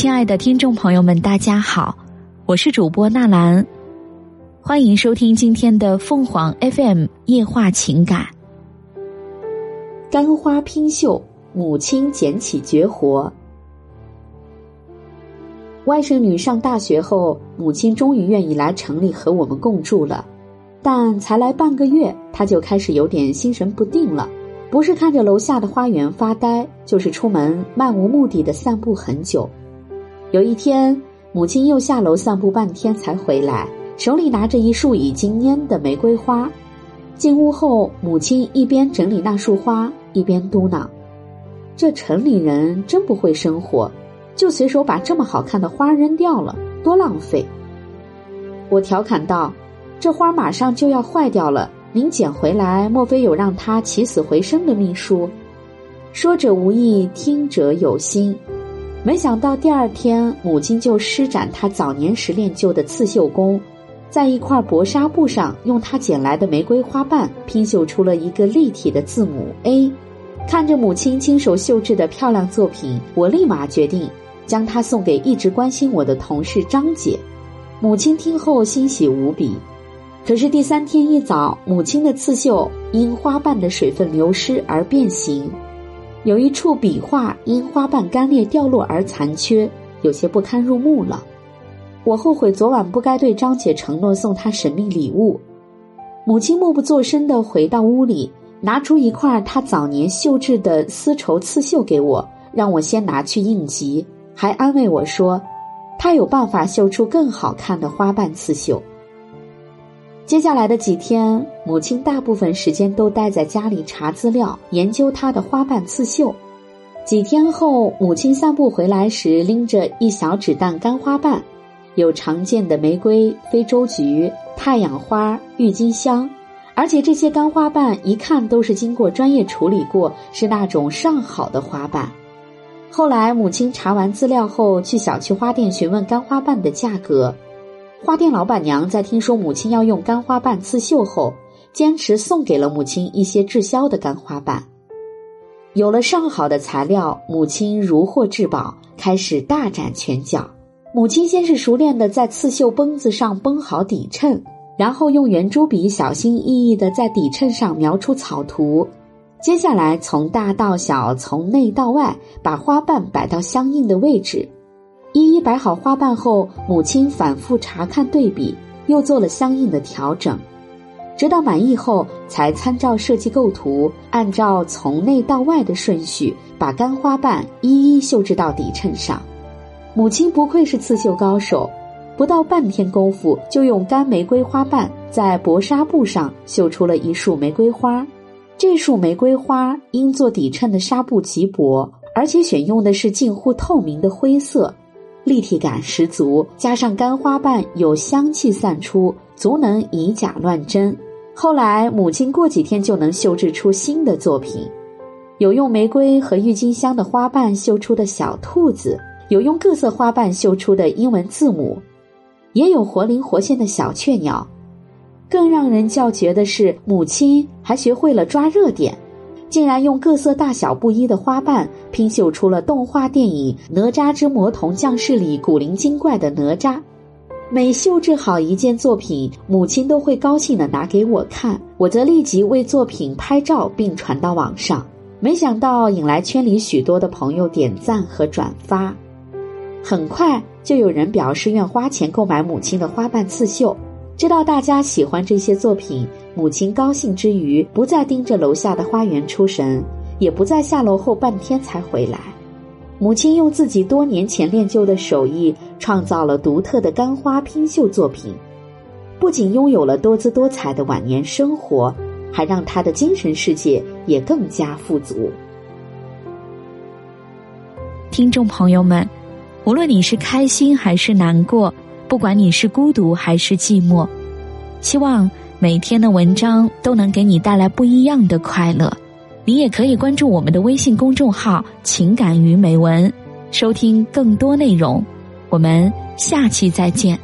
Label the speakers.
Speaker 1: 亲爱的听众朋友们，大家好，我是主播纳兰，欢迎收听今天的凤凰 FM 夜话情感。
Speaker 2: 干花拼绣，母亲捡起绝活。外甥女上大学后，母亲终于愿意来城里和我们共住了，但才来半个月，她就开始有点心神不定了。不是看着楼下的花园发呆，就是出门漫无目的的散步很久。有一天，母亲又下楼散步半天才回来，手里拿着一束已经蔫的玫瑰花。进屋后，母亲一边整理那束花，一边嘟囔：“这城里人真不会生活，就随手把这么好看的花扔掉了，多浪费。”我调侃道：“这花马上就要坏掉了。”您捡回来，莫非有让它起死回生的秘书？说者无意，听者有心。没想到第二天，母亲就施展她早年时练就的刺绣功，在一块薄纱布上，用她捡来的玫瑰花瓣拼绣出了一个立体的字母 A。看着母亲亲手绣制的漂亮作品，我立马决定将它送给一直关心我的同事张姐。母亲听后欣喜无比。可是第三天一早，母亲的刺绣因花瓣的水分流失而变形，有一处笔画因花瓣干裂掉落而残缺，有些不堪入目了。我后悔昨晚不该对张姐承诺送她神秘礼物。母亲默不作声的回到屋里，拿出一块她早年绣制的丝绸刺绣给我，让我先拿去应急，还安慰我说，她有办法绣出更好看的花瓣刺绣。接下来的几天，母亲大部分时间都待在家里查资料、研究她的花瓣刺绣。几天后，母亲散步回来时，拎着一小纸袋干花瓣，有常见的玫瑰、非洲菊、太阳花、郁金香，而且这些干花瓣一看都是经过专业处理过，是那种上好的花瓣。后来，母亲查完资料后，去小区花店询问干花瓣的价格。花店老板娘在听说母亲要用干花瓣刺绣后，坚持送给了母亲一些滞销的干花瓣。有了上好的材料，母亲如获至宝，开始大展拳脚。母亲先是熟练的在刺绣绷子上绷好底衬，然后用圆珠笔小心翼翼的在底衬上描出草图。接下来从大到小，从内到外，把花瓣摆到相应的位置。一一摆好花瓣后，母亲反复查看对比，又做了相应的调整，直到满意后，才参照设计构图，按照从内到外的顺序，把干花瓣一一绣制到底衬上。母亲不愧是刺绣高手，不到半天功夫，就用干玫瑰花瓣在薄纱布上绣出了一束玫瑰花。这束玫瑰花因做底衬的纱布极薄，而且选用的是近乎透明的灰色。立体感十足，加上干花瓣有香气散出，足能以假乱真。后来母亲过几天就能绣制出新的作品，有用玫瑰和郁金香的花瓣绣出的小兔子，有用各色花瓣绣出的英文字母，也有活灵活现的小雀鸟。更让人叫绝的是，母亲还学会了抓热点。竟然用各色大小不一的花瓣拼绣出了动画电影《哪吒之魔童降世》里古灵精怪的哪吒。每绣制好一件作品，母亲都会高兴的拿给我看，我则立即为作品拍照并传到网上。没想到引来圈里许多的朋友点赞和转发，很快就有人表示愿花钱购买母亲的花瓣刺绣。知道大家喜欢这些作品，母亲高兴之余，不再盯着楼下的花园出神，也不再下楼后半天才回来。母亲用自己多年前练就的手艺，创造了独特的干花拼绣作品，不仅拥有了多姿多彩的晚年生活，还让她的精神世界也更加富足。
Speaker 1: 听众朋友们，无论你是开心还是难过。不管你是孤独还是寂寞，希望每天的文章都能给你带来不一样的快乐。你也可以关注我们的微信公众号“情感与美文”，收听更多内容。我们下期再见。